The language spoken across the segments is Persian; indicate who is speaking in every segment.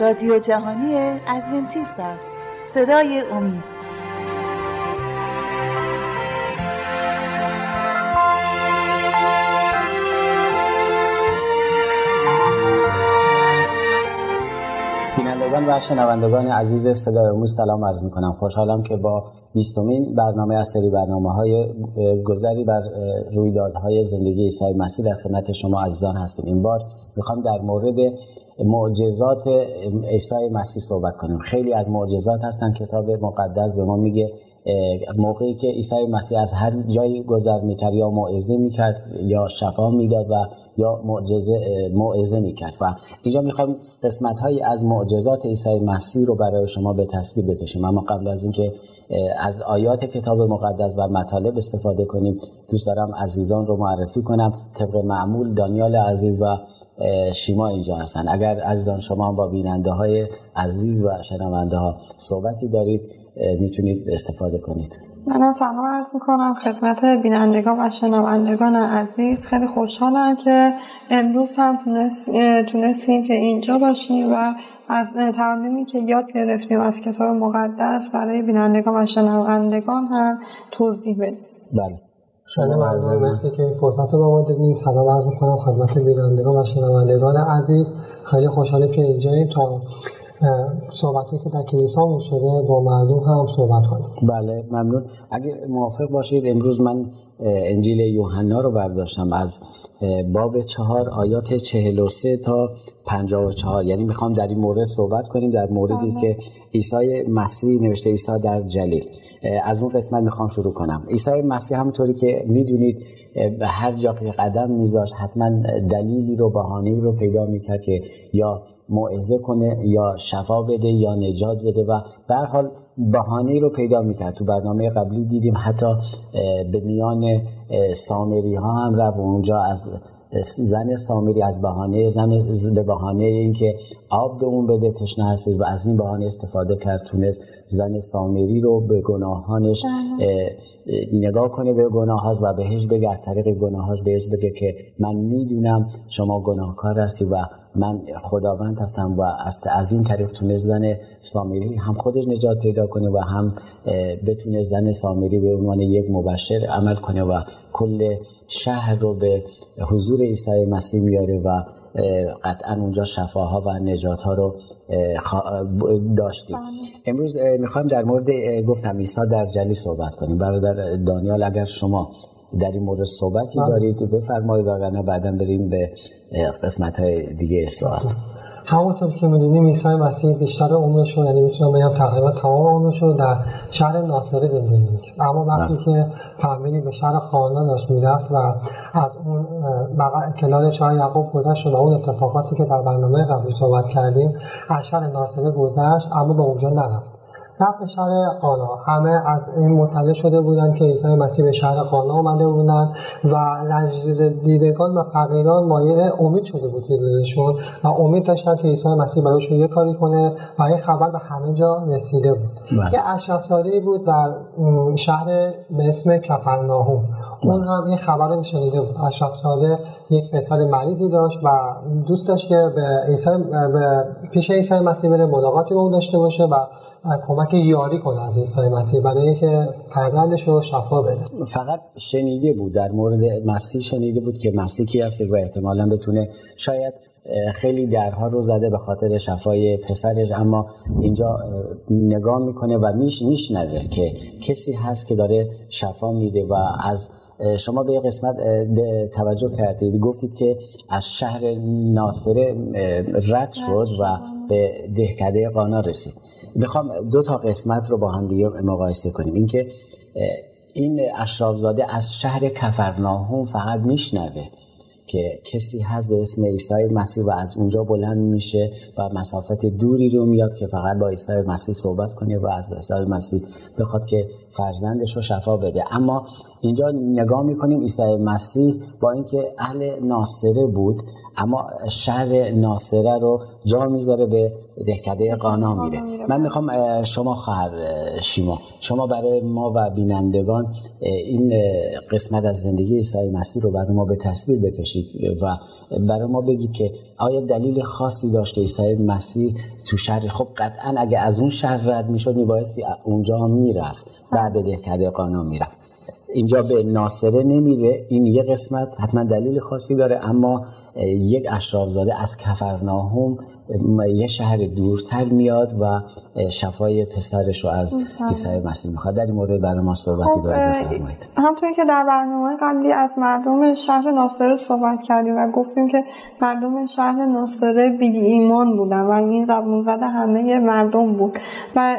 Speaker 1: رادیو جهانی ادونتیست است. صدای امید.
Speaker 2: بینندگان و شنوندگان عزیز صدای امید سلام عرض می کنم خوشحالم که با بیستمین برنامه از سری برنامه های گذری بر رویدادهای زندگی عیسی مسیح در خدمت شما عزیزان هستیم. این بار می‌خوام در مورد معجزات عیسی مسیح صحبت کنیم. خیلی از معجزات هستن. کتاب مقدس به ما میگه موقعی که عیسی مسیح از هر جایی گذر می‌کرد یا موعظه می‌کرد یا شفا می‌داد و یا معجزه موعظه می‌کرد. و اینجا می‌خوام قسمت هایی از معجزات عیسی مسیح رو برای شما به تصویر بکشیم. اما قبل از اینکه از آیات کتاب مقدس و مطالب استفاده کنیم دوست دارم عزیزان رو معرفی کنم. طبق معمول دانیال عزیز و شیما اینجا هستن. اگر عزیزان شما با بیننده های عزیز و شنونده ها صحبتی دارید می‌تونید استفاده کنید.
Speaker 3: منم سلام عرض می‌کنم خدمت بینندگان و شنوندگان عزیز. خیلی خوشحالم که امروز هم تونستیم که اینجا باشیم و از تعلیمی که یاد گرفتیم از کتاب مقدس برای بینندگان و شنوندگان هم توضیح بدیم.
Speaker 2: بله.
Speaker 4: شما مردم مرسی که این فرصت رو به ما دادیم سلام عرض می‌کنم خدمت بینندگان و شنوندگان عزیز. خیلی خوشحالیم که اینجاییم تا صحبتی که در کلیسا شده با مردم هم صحبت کنیم.
Speaker 2: بله ممنون. اگه موافق باشید امروز من انجیل یوحنا رو برداشتم از باب چهار آیات چهل و سه تا پنجاه و چهار. یعنی می‌خوام در این مورد صحبت کنیم در موردی که عیسی مسیح نوشته عیسی در جلیل. از اون قسمت می‌خوام شروع کنم. عیسی مسیح همونطوری که می‌دونید به هر جا که قدم میذاشت حتما دلیلی رو بهانه‌ای رو پیدا می‌کرد که یا موعظه کنه یا شفا بده یا نجات بده و به حال بهانه رو پیدا می‌کرد. تو برنامه قبلی دیدیم حتی به میان سامری ها هم رفت اونجا از زن سامری از بهانه زن به بهانه اینکه آب به اون بده تشنه هستید و از این بهانه استفاده کرد تونست زن سامری رو به گناهانش نگاه کنه به گناهاش و بهش بگه از طریق گناهاش بهش بگه که من می‌دونم شما گناهکار هستی و من خداوند هستم و از این طریق تونست زن سامری هم خودش نجات پیدا کنه و هم بتونه زن سامری به عنوان یک مبشر عمل کنه و کل شهر رو به حضور عیسی مسیح میاره و قطعا اونجا شفاها و نجات ها رو داشتیم بله. امروز می‌خوایم در مورد گفتم عیسی در جلی صحبت کنیم برادر دانیال اگر شما در این مورد صحبتی بله. دارید بفرمایید و بعدا بریم به قسمت های دیگه سوال.
Speaker 4: همونطور که می‌دونیم عیسی مسیح بیشتر عمرش رو یعنی می‌تونم بگم تقریبا تمام عمرش رو در شهر ناصره زندگی می‌کرد اما وقتی بله. که فهمیدی به شهر خانه داشت می‌رفت و از اون کنار چهار یعقوب گذشت و اون اتفاقاتی که در برنامه قبلی صحبت کردیم از شهر ناصره گذشت اما به اونجا نرفت به شهر قانا همه از این مطلع شده بودند که عیسی مسیح به شهر قانا آمده بودند و دیدگان و فقیران مایه امید شده بود دیدشون و امید داشتن که عیسی مسیح برایشون یه کاری کنه و این خبر به همه جا رسیده بود. بله. یه اشرف بود در شهر به اسم کفرناهوم اون هم این خبر رو شنیده بود. اشرف یک پسر مریضی داشت و دوست داشت که به عیسی به پیش عیسی مسیح بره ملاقاتی با اون داشته باشه و کمک یاری کنه از عیسی مسیح برای اینکه فرزندش رو شفا بده.
Speaker 2: فقط شنیده بود در مورد مسیح شنیده بود که مسیح کی هستش و احتمالا بتونه شاید خیلی درها رو زده به خاطر شفای پسرش اما اینجا نگاه می‌کنه و میش میشنوه که کسی هست که داره شفا میده و از شما به قسمت توجه کردید. گفتید که از شهر ناصره رد شد و به دهکده قانا رسید. می‌خوام دو تا قسمت رو با هم دیگه مقایسه کنیم. اینکه این اشرافزاده از شهر کفرناهم فقط میشنوه. که کسی هست به اسم عیسی مسیح و از اونجا بلند میشه و مسافت دوری رو میاد که فقط با عیسی مسیح صحبت کنه و از عیسی مسیح بخواد که فرزندش رو شفا بده. اما اینجا نگاه می‌کنیم عیسی مسیح با اینکه اهل ناصره بود اما شهر ناصره رو جا می‌ذاره به دهکده قانا میره. من می‌خوام شما خواهر شیما. شما برای ما و بینندگان این قسمت از زندگی عیسی مسیح رو برای ما به تصویر بکشید. بشید و برای ما بگید که آیا دلیل خاصی داشت که عیسی مسیح تو شهر؟ خب قطعا اگه از اون شهر رد می‌شد میبایستی اونجا می‌رفت بعد به دهکده قانا می‌رفت. اینجا به ناصره نمیره. این یه قسمت حتما دلیل خاصی داره اما یک اشرافزاده از کفرناهم یه شهر دورتر میاد و شفای پسرش رو از عیسی مسیح می‌خواد. در این مورد برای ما صحبتی
Speaker 3: خب،
Speaker 2: داره بفرمایید.
Speaker 3: همطوری که در برنامه قبلی از مردم شهر ناصره صحبت کردیم و گفتیم که مردم شهر ناصره بی ایمان بودن و این زبون زده همه مردم بود. و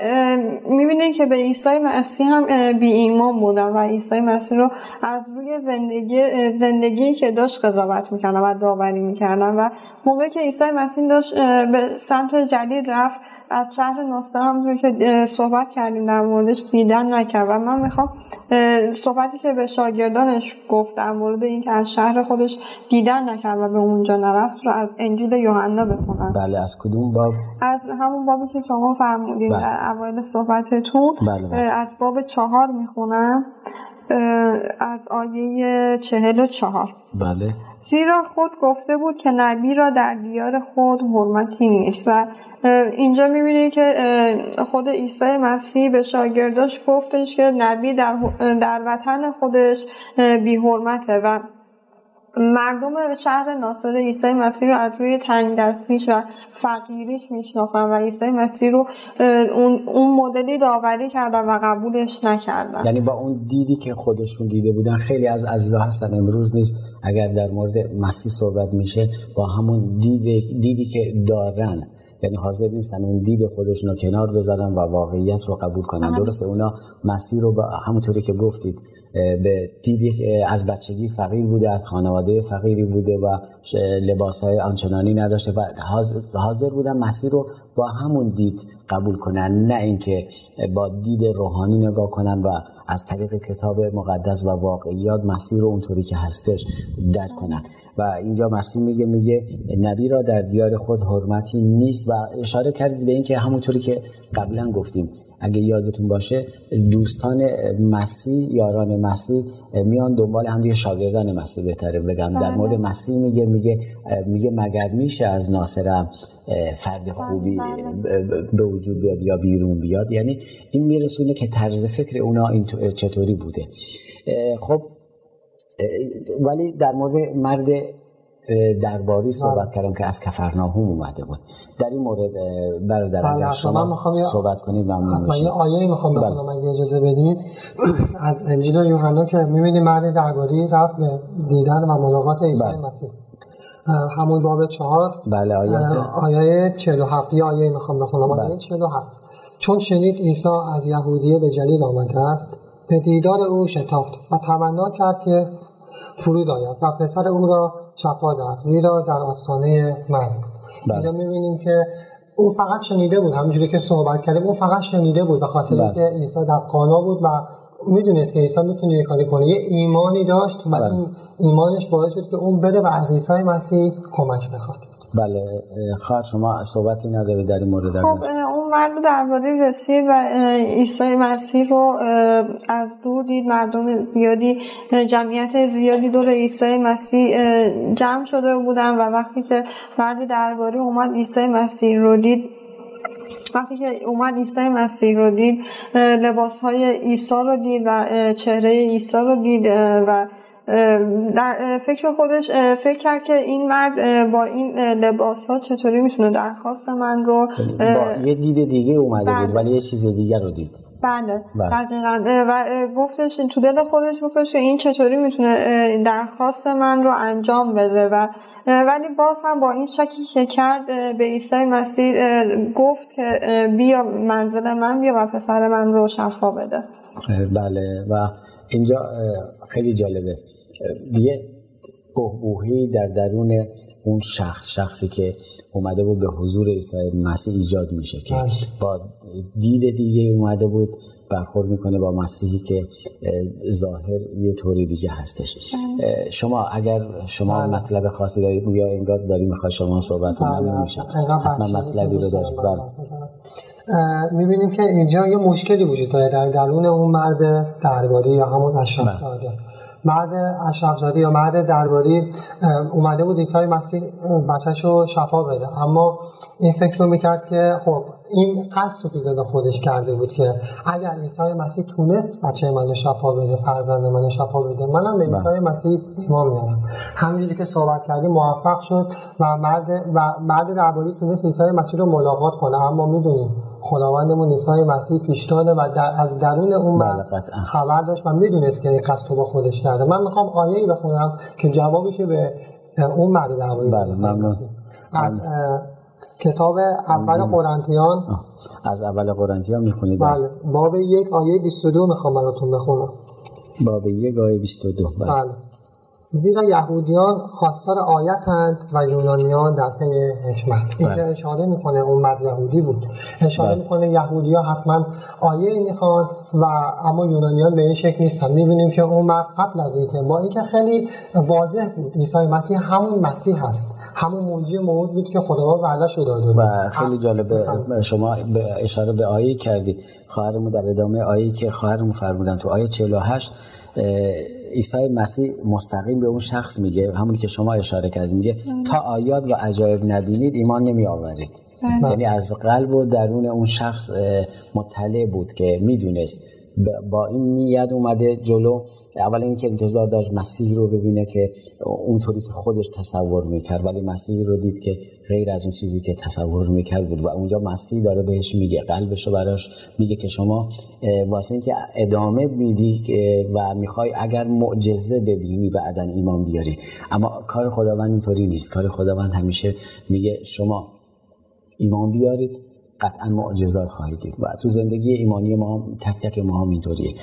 Speaker 3: می‌بینید که به عیسی مسیح هم بی ایمان بودن و عیسی مسیح رو از روی زندگی زندگی که داشت قضاوت می‌کردن و داوری می‌کردن و موقعی که عیسی مسیح داشت به سمت جدید رفت از شهر ناصر همونطور که صحبت کردیم در موردش دیدن نکرد و من می‌خوام صحبتی که به شاگردانش گفت در مورد اینکه از شهر خودش دیدن نکرد و به اونجا نرفت رو از انجیل یوحنا بخونم
Speaker 2: بله از کدوم باب
Speaker 3: از همون بابی که شما فرمودین
Speaker 2: بله.
Speaker 3: در اوایل صحبتتون
Speaker 2: بله، بله.
Speaker 3: از باب چهار می‌خونم از آیه چهل و چهار.
Speaker 2: بله.
Speaker 3: زیرا خود گفته بود که نبی را در دیار خود حرمتی نیست و اینجا می‌بینید که خود عیسی مسیح به شاگرداش گفتش که نبی در, در وطن خودش بی حرمته و مردم شهر ناصر عیسی مسیح رو از روی تنگ دستیش و فقیریش میشناختن و عیسی مسیح رو اون, مدلی داوری کردن و قبولش نکردن.
Speaker 2: یعنی با اون دیدی که خودشون دیده بودن خیلی از عزیزا هستن. امروز نیست. اگر در مورد مسیح صحبت میشه با همون دید دیدی که دارن. یعنی حاضر نیستن اون دید خودشون رو کنار بذارن و واقعیت رو قبول کنن. درسته اونا مسیح رو با همونطوری که گفتید به دیدی از بچگی فقیر بوده از خانواده فقیری بوده و لباس های آنچنانی نداشته و حاضر بودن مسیح رو با همون دید قبول کنن نه اینکه با دید روحانی نگاه کنن و از طریق کتاب مقدس و واقعیات مسیح رو اونطوری که هستش درک کنن. و اینجا مسیح میگه میگه نبی را در دیار خود حرمتی نیست و اشاره کردید به اینکه همونطوری که قبلا گفتیم. اگه یادتون باشه دوستان مسیح یاران مسیح میان دنبال هم دیگه شاگردان مسیح بهتره بگم. در مورد مسیح میگه میگه میگه مگر میشه از ناصرم فرد خوبی به وجود بیاد یا بیرون بیاد؟ یعنی این میرسونه که طرز فکر اونا این چطوری بوده. خب ولی در مورد مرد درباری صحبت کردم که از کفرناهم اومده بود. در این مورد برادر اگر شما صحبت کنید ممنون
Speaker 4: من یه آیه می‌خوام بخونم اگه اجازه بدید از انجیل یوحنا که می‌بینید مرد درباری رفت به دیدن و ملاقات عیسی مسیح. همون باب چهار.
Speaker 2: بله آیات
Speaker 4: آیه 47 آیه می‌خوام بخونم آیه 47 چون شنید عیسی از یهودیه به جلیل آمده است به دیدار او شتافت و تمنا کرد که فرود آید و پسر او را شفا داد زیرا در آستانه من
Speaker 2: بله.
Speaker 4: اینجا می‌بینیم که او فقط شنیده بود همونجوری که صحبت کردیم او فقط شنیده بود به خاطر
Speaker 2: بله.
Speaker 4: اینکه عیسی در قانا بود و می‌دونست که عیسی می‌تونه یه کاری کنه یه ایمانی داشت و
Speaker 2: بله.
Speaker 4: این ایمانش باعث شد که اون بره و از عیسی مسیح کمک بخواد
Speaker 2: بله خواهر شما صحبتی نداری در این مورد
Speaker 3: خب اون مرد درباره رسید و عیسی مسیح رو از دور دید مردم زیادی جمعیت زیادی دور عیسی مسیح جمع شده بودن و وقتی که مرد درباره اومد عیسی مسیح رو دید وقتی که اومد عیسی مسیح رو دید لباس های عیسی رو دید و چهره عیسی رو دید و در فکر خودش فکر کرد که این مرد با این لباس ها چطوری می‌تونه درخواست من رو
Speaker 2: با یه دید دیگه اومده بود ولی یه چیز دیگر رو دید.
Speaker 3: بله دقیقا. و گفتش تو دل خودش گفتش که این چطوری می‌تونه درخواست من رو انجام بده و ولی باز هم با این شکی که کرد به عیسی مسیح گفت که بیا منزل من بیا و پسر من رو شفا بده.
Speaker 2: بله. و اینجا خیلی جالبه. یه بهبوهی در درون اون شخص شخصی که اومده بود به حضور عیسی مسیح ایجاد میشه که با دید دیگه اومده بود برخورد می‌کنه با مسیحی که ظاهر یه طوری دیگه هستش. شما اگر شما مطلب خاصی دارید یا انگار داری می‌خوای شما صحبت کنید میشه. حتما مطلبی رو دارید.
Speaker 4: می‌بینیم که اینجا یه مشکلی وجود داره در درون اون مرد درباری یا همون
Speaker 2: بله.
Speaker 4: زاده مرد اشرفزاده یا مرد درباری اومده بود عیسی مسیح بچهش رو شفا بده. اما این فکر رو می‌کرد که خب این قصد رو تو دل خودش کرده بود که اگر عیسی مسیح تونست بچه من شفا بده فرزند من شفا بده منم به عیسی مسیح ایمان میارم همینجوری که صحبت کردیم موفق شد و مرد و مرد درباری تونست عیسی مسیح رو ملاقات کنه. اما می‌دونیم خداوندمون عیسی مسیح پیش داده و در از درون اون
Speaker 2: بله،.
Speaker 4: خبر داشت و می‌دونست که این قصد با خودش کرده. من می‌خوام آیه ای بخونم که جوابی که به اون مرد درباری
Speaker 2: بله،.
Speaker 4: از کتاب اول قرنتیان.
Speaker 2: از اول قرنتیا می‌خونید؟
Speaker 4: بله. باب یک آیه 22 می‌خوام براتون بخونم.
Speaker 2: باب یک آیه 22 بله.
Speaker 4: بله. زیرا یهودیان خواستار آیتند و یونانیان در پی حکمت. این که
Speaker 2: بله.
Speaker 4: اشاره می‌کنه اون مرد یهودی بود. اشاره
Speaker 2: بله.
Speaker 4: می‌کنه یهودی ها حتما آیه می‌خوان و اما یونانیان به این شکل نیستن. می‌بینیم که اون مرد قبل از اینکه با اینکه خیلی واضح بود عیسی مسیح همون مسیح هست. همون موجی موعود بود که خداوند وعده‌اش رو داده بود.
Speaker 2: خیلی جالبه شما به اشاره به آیه کردید خواهرمون در ادامه آیه که خواهرمون فرمودن تو آیه 48 اه، عیسی مسیح مستقیم به اون شخص میگه همونی که شما اشاره کردید میگه تا آیات و عجایب نبینید ایمان نمی آورید یعنی از قلب و درون اون شخص مطلع بود که می‌دونست. با این نیت اومده جلو. اول اینکه انتظار داشت مسیح رو ببینه که اونطوری که خودش تصور می‌کرد ولی مسیح رو دید که غیر از اون چیزی که تصور می‌کرد بود و اونجا مسیح داره بهش میگه قلبش رو براش میگه که شما واسه اینکه ادامه میدی و می‌خوای اگر معجزه ببینی بعدا ایمان بیاری. اما کار خداوند اینطوری نیست. کار خداوند همیشه میگه شما ایمان بیارید. قطعا معجزات خواهید دید. و تو زندگی ایمانی ما تک تک ما هم اینطوریه.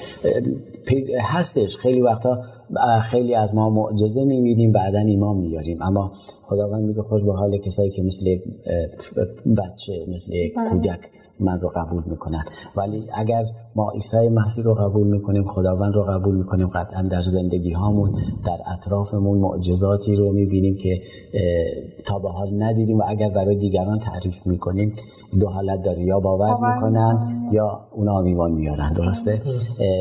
Speaker 2: هستش. خیلی وقتا خیلی از ما معجزه می‌بینیم بعدا ایمان میاریم اما خداوند میگه خوش به حال کسایی که مثل یک بچه مثل یک کودک من رو قبول می‌کنن ولی اگر ما عیسی مسیح رو قبول می‌کنیم خداوند رو قبول می‌کنیم. قطعا در زندگی هامون در اطرافمون معجزاتی رو می‌بینیم که تا به حال ندیدیم و اگر برای دیگران تعریف می‌کنیم دو حالت داره. یا باور می‌کنن یا اونا هم ایمان میارن. درسته؟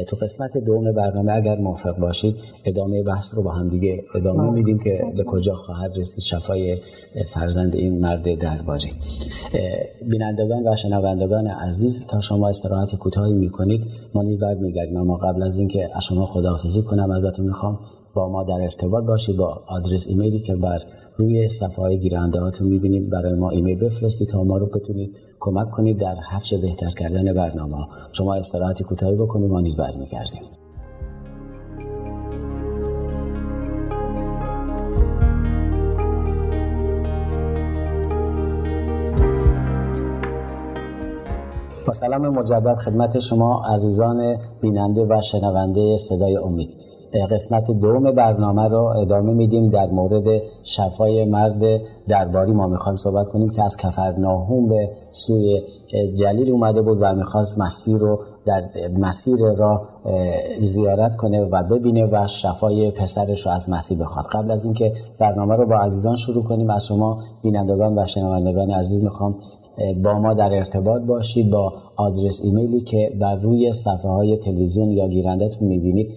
Speaker 2: تو قسمت دوم برنامه اگر موافق باشید ادامه بحث رو با هم دیگه ادامه میدیم که به کجا خواهد رسید شفای فرزند این مرد درباری. بینندگان و شنوندگان عزیز تا شما استراحت کوتاهی می‌کنید ما نیز برمیگردیم. اما قبل از اینکه از شما خداحافظی کنم ازتون می‌خوام با ما در ارتباط باشید با آدرس ایمیلی که بر روی صفحه های گیرنده هاتون می‌بینید. برای ما ایمیل بفرستید تا ما رو بتونید کمک کنید در هر چه بهتر کردن برنامه. شما استراحت کوتاهی بکنید ما نیز برمیگردیم. سلام مجدد خدمت شما عزیزان بیننده و شنونده صدای امید. قسمت دوم برنامه رو ادامه میدیم در مورد شفای مرد درباری. ما می‌خوایم صحبت کنیم که از کفرناهوم به سوی جلیل اومده بود و می‌خواست مسیر رو در مسیر را زیارت کنه و ببینه و شفای پسرش رو از مسیح بخواد. قبل از اینکه برنامه رو با عزیزان شروع کنیم از شما بینندگان و شنوندگان عزیز می‌خوام با ما در ارتباط باشید با آدرس ایمیلی که بر روی صفحه های تلویزیون یا گیرندتون می‌بینید.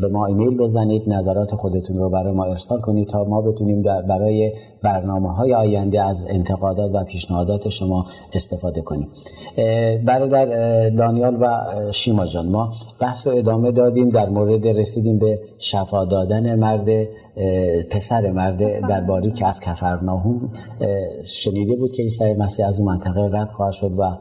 Speaker 2: به ما ایمیل بزنید نظرات خودتون رو برای ما ارسال کنید تا ما بتونیم برای برنامه های آینده از انتقادات و پیشنهادات شما استفاده کنیم. برادر دانیال و شیما جان ما بحث رو ادامه دادیم در مورد رسیدیم به شفا دادن مرد. پسر مرد درباری که از کفرناهوم شنیده بود که عیسی مسیح از اون منطقه رد خواهد شد و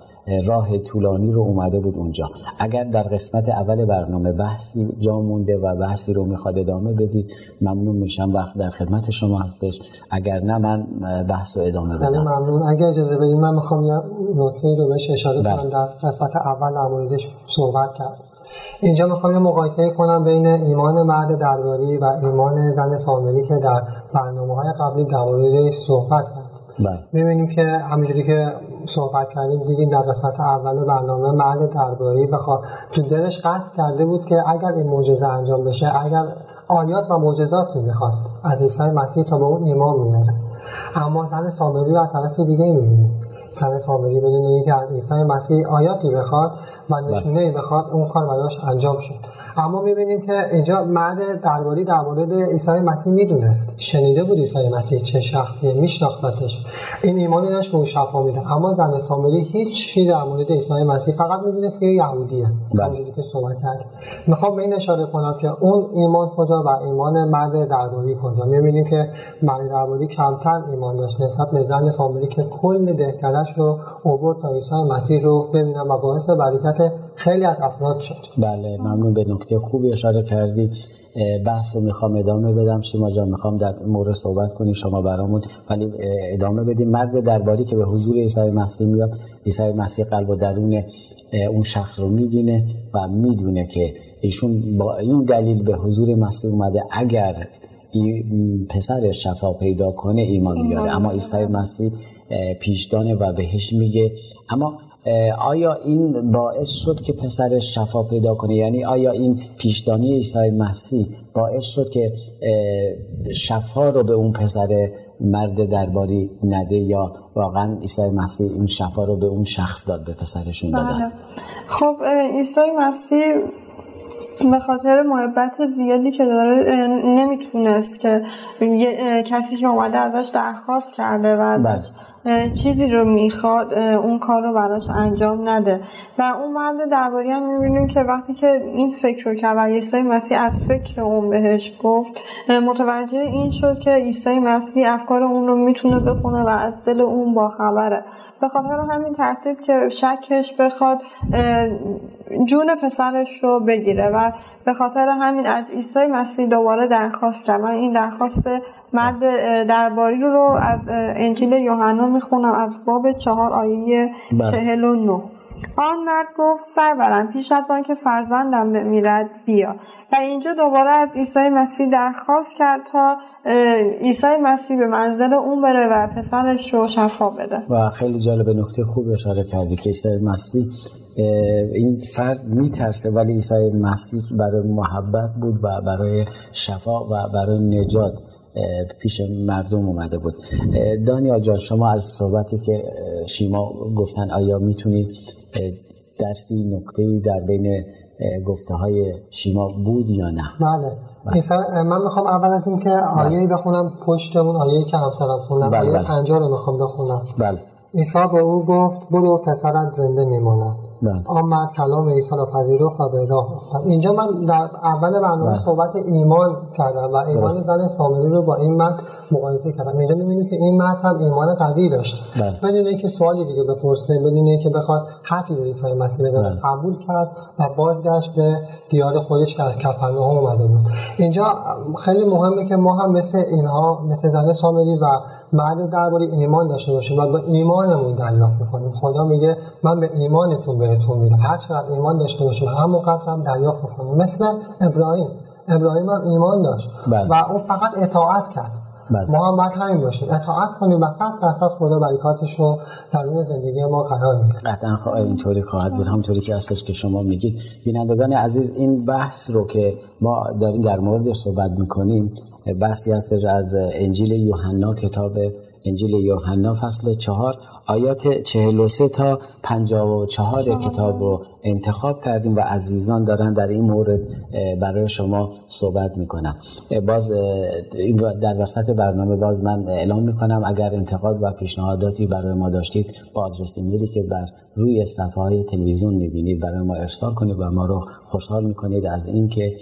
Speaker 2: راه طولانی رو اومده بود اونجا. اگر در قسمت اول برنامه بحثی جا مونده و بحثی رو می‌خواد ادامه بدید ممنون میشم. وقت در خدمت شما هستش. اگر نه من بحث رو ادامه بدم.
Speaker 4: ممنون. اگر اجازه بدید من می‌خوام یه نکته رو بهش اشاره کنم. در قسمت اول در موردش صحبت کرد اینجا می‌خوام یه مقایسه کنم بین ایمان مرد درباری و ایمان زن سامری که در برنامه های قبلی در موردش صحبت کرد. می‌بینیم که همینجوری که صحبت کردیم دیدیم در قسمت اول برنامه مرد درباری بخوا تو دلش قصد کرده بود که اگر این معجزه انجام بشه اگر آیات و معجزاتی می‌خواست از عیسی مسیح تا به اون ایمان میاره اما زن سامری رو از طرف دیگه می‌بینیم. زن سامری بدون اینکه از عیسی مسیح آیاتی بخواد و نشونه ای بخواد اون کار براش انجام شد. اما می‌بینیم که اینجا مرد درباری در مورد عیسی مسیح می‌دونست. شنیده بود عیسی مسیح چه شخصیه میشناختتش. این ایمانی داشت که اون شفا میده. اما زن سامری هیچ چیزی در مورد عیسی مسیح فقط می‌دونست که یهودیه. همونجوری که صحبت کرد. می‌خوام به این اشاره کنم که اون ایمان کجا و ایمان مرد درباری کجا. می‌بینیم که مرد درباری کمتر ایمان داشت نسبت به زن سامری که کل دهکدش رو عبور تا عیسی مسیح رو ببینم. و باعث برکت خیلی از افراد شد.
Speaker 2: بله ممنون. به نکته خوبی اشاره کردی. بحث رو می‌خوام ادامه بدم. شما جان می‌خوام در مورد صحبت کنی. شما برامون ولی ادامه بدیم. مرد درباری که به حضور عیسی مسیح میاد. عیسی مسیح قلب و درون اون شخص رو می‌بینه و می‌دونه که ایشون با این دلیل به حضور مسیح اومده. اگر پسر شفا پیدا کنه ایمان میاره. اما عیسی مسیح پیشدانه و بهش میگه. اما آیا این باعث شد که پسرش شفا پیدا کنه؟ یعنی آیا این پیشدانی عیسی مسیح باعث شد که شفا رو به اون پسر مرد درباری نده یا واقعا عیسی مسیح این شفا رو به اون شخص داد به پسرشون دادن؟ بله.
Speaker 3: خب عیسی مسیح به خاطر محبت زیادی که داره نمی‌تونست که کسی که اومده ازش درخواست کرده و ازش بله. چیزی رو می‌خواد اون کار رو براش انجام نده و اون مرد درباری هم می‌بینیم که وقتی که این فکر رو کرد و عیسی مسیح از فکر اون بهش گفت متوجه این شد که عیسی مسیح افکار اون رو می‌تونه بخونه و از دل اون باخبره به خاطر همین ترسید که شکش بخواد جون پسرش رو بگیره و به خاطر همین از عیسی مسیح دوباره درخواست کرد من این درخواست مرد درباری رو از انجیل یوحنا می‌خونم از باب چهار آیه بله. چهل و نو آن مرد گفت سرورم پیش از آن که فرزندم بمیرد بیا. و اینجا دوباره از عیسی مسیح درخواست کرد تا عیسی مسیح به منزل اون بره و پسرش رو شفا بده.
Speaker 2: و خیلی جالب نکته خوب اشاره کردی که عیسی مسیح این فرد میترسه ولی عیسی مسیح برای محبت بود و برای شفا و برای نجات. پیش مردم اومده بود دانیال جان شما از صحبتی که شیما گفتن آیا می‌تونید درسی نکته در بین گفته های شیما بود یا نه
Speaker 4: بله, بله. من می‌خوام اول از اینکه آیه بله. بخونم پشت اون آیه که همسرم خوندم بله آیه بله. پنجاه رو می‌خوام بخونم
Speaker 2: بله
Speaker 4: عیسی به او گفت برو پسرت زنده میماند آن مرد کلام عیسی را پذیرفت و به راه افتاد اینجا من در اول برنامه بله. صحبت ایمان کردم و ایمان زن سامری رو با این مرد مقایسه کردم اینجا می‌بینیم که این مرد هم ایمان قوی داشت بله. بدون اینکه سوالی دیگه بپرسه بدون اینکه بخواد حرفی به عیسی مسیح بزنه بله. قبول کرد و بازگشت به دیار خودش که از کفرناهم اومده بود اینجا خیلی مهمه که ما هم مثل اینها مثل زن سامری و مرد درباره ایمان داشته باشیم و با ایمانمون دریافت می‌کنیم خدا میگه من به ایمانتون بهتون میدم. هر چقدر ایمان داشته باشیم همونقدر هم دریافت می‌کنیم مثل ابراهیم. ابراهیم هم ایمان داشت بله. و اون فقط اطاعت کرد. بله. ما هم باید همین باشیم. اطاعت کنیم و صد درصد خدا برکاتش رو در زندگی ما قرار میده.
Speaker 2: قطعا خواهد اینطوری خواهد بود. همونطوری که اصلش که شما میگید. بینندگان عزیز این بحث رو که ما داریم در مورد صحبت می‌کنیم بحثی هستش از انجیل یوحنا کتاب انجیل یوحنا فصل چهار آیات 43 تا 54 کتاب رو انتخاب کردیم و عزیزان دارن در این مورد برای شما صحبت می‌کنم باز در وسط برنامه باز من اعلام می‌کنم اگر انتقاد و پیشنهاداتی برای ما داشتید با آدرس ایمیلی که بر روی صفحه های تلویزیون می‌بینید برای ما ارسال کنید و ما رو خوشحال می‌کنید از اینکه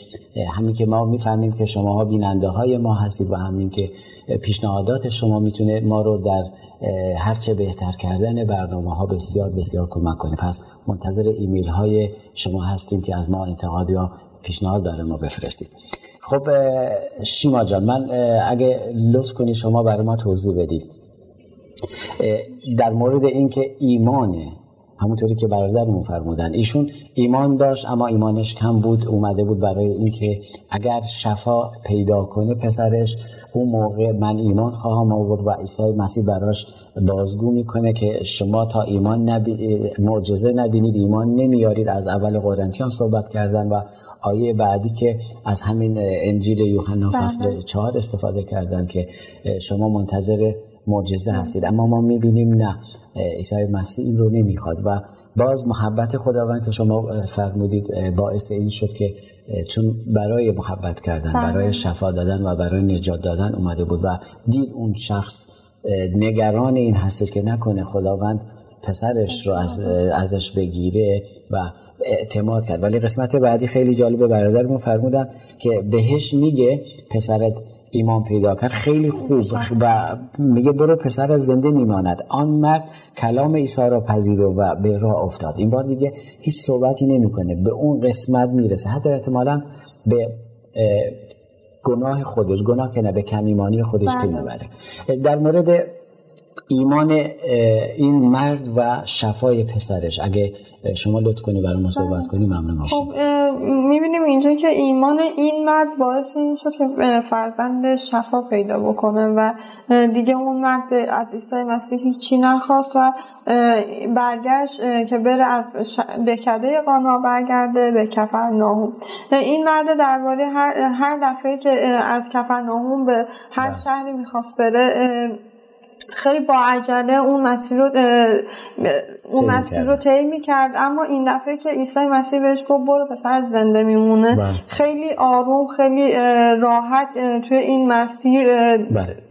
Speaker 2: همین که ما می‌فهمیم که شماها بیننده های ما هستید و همین که پیشنهادات شما می‌تونه ما رو در هرچه بهتر کردن برنامه ها بسیار بسیار کمک کنه. پس منتظر ایمیل های شما هستیم که از ما انتقاد یا پیشنهاد برای ما بفرستید. خب شیما جان من اگه لطف کنی شما برای ما توضیح بدید. در مورد اینکه ایمانه همونطوری که برادرمون فرمودن. ایشون ایمان داشت اما ایمانش کم بود اومده بود برای اینکه اگر شفا پیدا کنه پسرش اون موقع من ایمان خواهم آورد و عیسی مسیح براش بازگو می‌کنه که شما تا ایمان نبی... معجزه نبینید ایمان نمیارید از اول قرنتیان صحبت کردن و آیه بعدی که از همین انجیل یوحنا
Speaker 3: بله.
Speaker 2: فصل چهار استفاده کردن که شما منتظر معجزه هستید اما ما می‌بینیم نه عیسی مسیح این رو نمی‌خواد و باز محبت خداوند که شما فرمودید باعث این شد که چون برای محبت کردن
Speaker 3: بله.
Speaker 2: برای شفا دادن و برای نجات دادن اومده بود و دید اون شخص نگران این هستش که نکنه خداوند پسرش رو از ازش بگیره و اعتماد کرد. ولی قسمت بعدی خیلی جالبه برادرمون فرمودن که بهش میگه پسرت ایمان پیدا کرد. خیلی خوب و میگه برو پسر زنده میماند. آن مرد کلام عیسی را پذیرو و به راه افتاد. این بار دیگه هیچ صحبتی نمی‌کنه. به اون قسمت می‌رسه. حتی احتمالا به گناه خودش گناه که نه به کمیمانی خودش پی می‌بره. در مورد ایمان این مرد و شفای پسرش. اگه شما لطف کنی برای ما صحبت کنی ممنون میشیم
Speaker 3: خب می‌بینیم اینجا که ایمان این مرد باعث این شد که فرزند شفا پیدا بکنه و دیگه اون مرد از عیسی مسیح هیچی نخواست و برگشت که بره از دکده قانا برگرده به کفرناهوم این مرد درباره هر, هر دفعه که از کفرناهوم به هر شهری می‌خواست بره خیلی با عجله اون مسیر رو اون مسیر رو طی می‌کرد اما این دفعه که عیسی مسیح بهش گفت برو پسر زنده میمونه
Speaker 2: بله.
Speaker 3: خیلی آروم خیلی راحت توی این مسیر
Speaker 2: بله.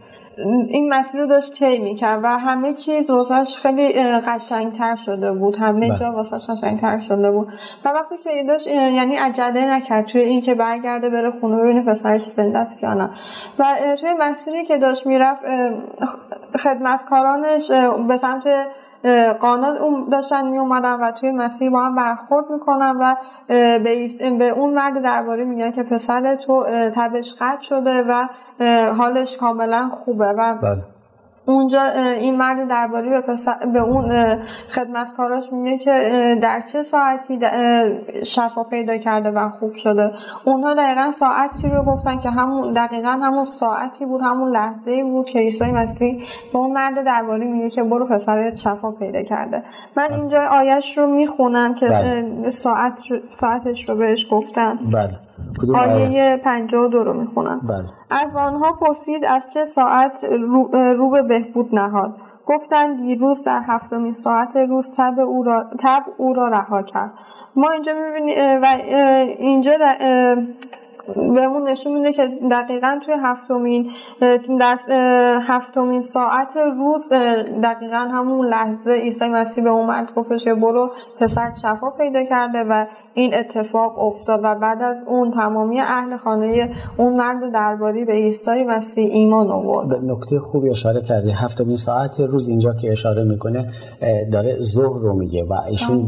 Speaker 3: این مسیر رو داشت طی می‌کرد و همه چیز واسش خیلی قشنگتر شده بود. همه
Speaker 2: بله.
Speaker 3: جا واسش قشنگتر شده بود. و وقتی که داشت یعنی عجله نکرد توی این که برگرده بره خونه ببینه پسرش زنده است یا نه. و توی مسیری که داشت می‌رفت خدمتکارانش به سمت قانا داشتن می اومدن و توی مسیر با هم برخورد می‌کنن و به اون مرد درباره میگن که پسر تو تبش قطع شده و حالش کاملا خوبه و
Speaker 2: بله.
Speaker 3: اونجا این مرد درباره به, به اون خدمتکاراش میگه که در چه ساعتی شفا پیدا کرده و خوب شده. اونها دقیقا ساعتی رو گفتن که همون دقیقا همون ساعتی بود همون لحظه بود که عیسی مسیح به اون مرد درباره میگه که برو پسرت شفا پیدا کرده. من اینجا آیش رو می‌خونم که
Speaker 2: بله.
Speaker 3: ساعت ساعتش رو بهش گفتن
Speaker 2: بله.
Speaker 3: آیه 52 رو می‌خونم.
Speaker 2: بله.
Speaker 3: از آنها پرسید از چه ساعت رو, رو به بهبود نهاد. گفتند دیروز در هفتمین ساعت روز تب او را, تب او را رها کرد. ما اینجا می‌بینیم و اینجا بهمون نشون میده که دقیقا توی هفتمین هفتمین ساعت روز دقیقا همون لحظه عیسی مسیح به اون مرد گفتش برو پسر شفا پیدا کرده و این اتفاق افتاد و بعد از اون تمامی اهل خانه اون مرد درباری به عیسی مسیح ایمان آورد.
Speaker 2: به نکته خوبی اشاره کردی. هفتمین ساعت روز اینجا که اشاره می‌کنه داره ظهر رو میگه و ایشون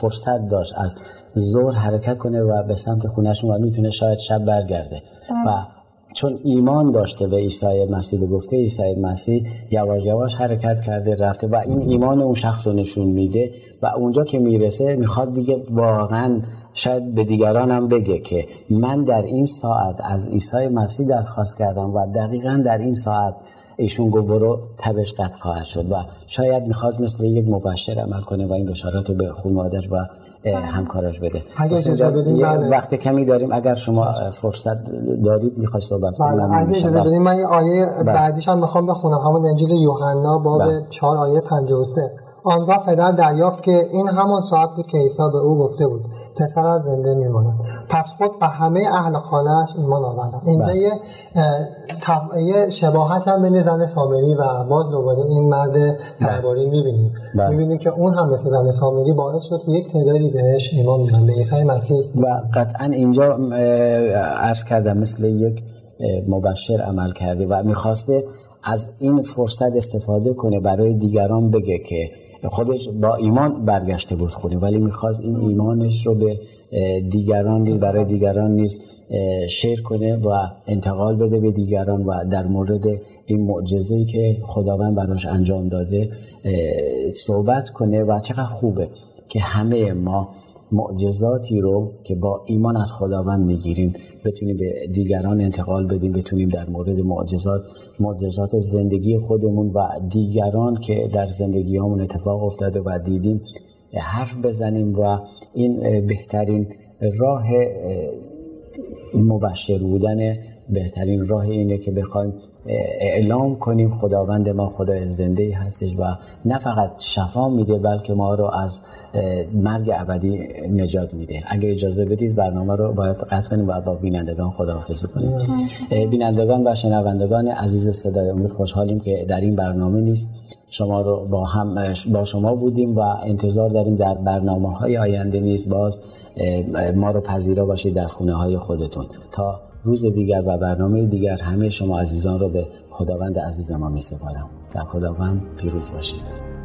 Speaker 2: فرصت داشت از ظهر حرکت کنه و به سمت خونهشون و می‌تونه شاید شب برگرده. و چون ایمان داشته به عیسی مسیح به گفته عیسی مسیح یواش یواش حرکت کرده رفته و این ایمان اون شخص رو نشون میده و اونجا که می‌رسه می‌خواد دیگه واقعا شاید به دیگران هم بگه که من در این ساعت از عیسی مسیح درخواست کردم و دقیقا در این ساعت ایشون گفت برو تبش قطع خواهد شد و شاید می‌خواست مثل یک مبشر عمل کنه و این بشارت رو به خانوادر و همکاراش بده.
Speaker 4: اگه
Speaker 2: وقت کمی داریم. اگر شما فرصت دارید می‌خوای صحبت
Speaker 4: کنید بله. اگه اجازه بدید من یه آیه بعدیش هم می‌خوام بخونم. همون انجیل یوحنا باب 4 آیه 53 آنگاه پدر دریافت که این همان ساعت بود که عیسی به او گفته بود پسرت زنده میماند. پس خود و همه اهل خانهاش ایمان آوردند. اینجا یه یه شباهت هم بین زن سامری و باز دوباره این مرد درباری می‌بینیم. می‌بینیم که اون هم مثل زن سامری باعث شد که یک تعدادی بهش ایمان بیارن به عیسی مسیح.
Speaker 2: و قطعا اینجا عرض کردم مثل یک مبشر عمل کرده و می‌خواسته از این فرصت استفاده کنه برای دیگران بگه که خودش با ایمان برگشته بود خونه ولی می‌خواست این ایمانش رو به دیگران نیز برای دیگران نیز شیر کنه و انتقال بده به دیگران و در مورد این معجزه‌ای که خداوند براش انجام داده صحبت کنه و چقدر خوبه که همه ما معجزاتی رو که با ایمان از خداوند می‌گیریم بتونیم به دیگران انتقال بدیم بتونیم در مورد معجزات معجزات زندگی خودمون و دیگران که در زندگی همون اتفاق افتاده و دیدیم حرف بزنیم و این بهترین راه مبشر بودن بهترین راه اینه که بخوایم اعلام کنیم خداوند ما خدای زنده هستش و نه فقط شفا میده بلکه ما رو از مرگ ابدی نجات میده. اگه اجازه بدید برنامه رو باید قطع کنیم و با بینندگان خداحافظی کنیم. بینندگان و شنوندگان عزیز صدای امید خوشحالیم که در این برنامه نیست. شما رو با هم با شما بودیم و انتظار داریم در برنامه های آینده نیز باز ما رو پذیرا باشید در خونه های خودتون. تا روز دیگر و برنامه دیگر همه شما عزیزان رو به خداوند عزیز ما می سپارم در خداوند پیروز باشید.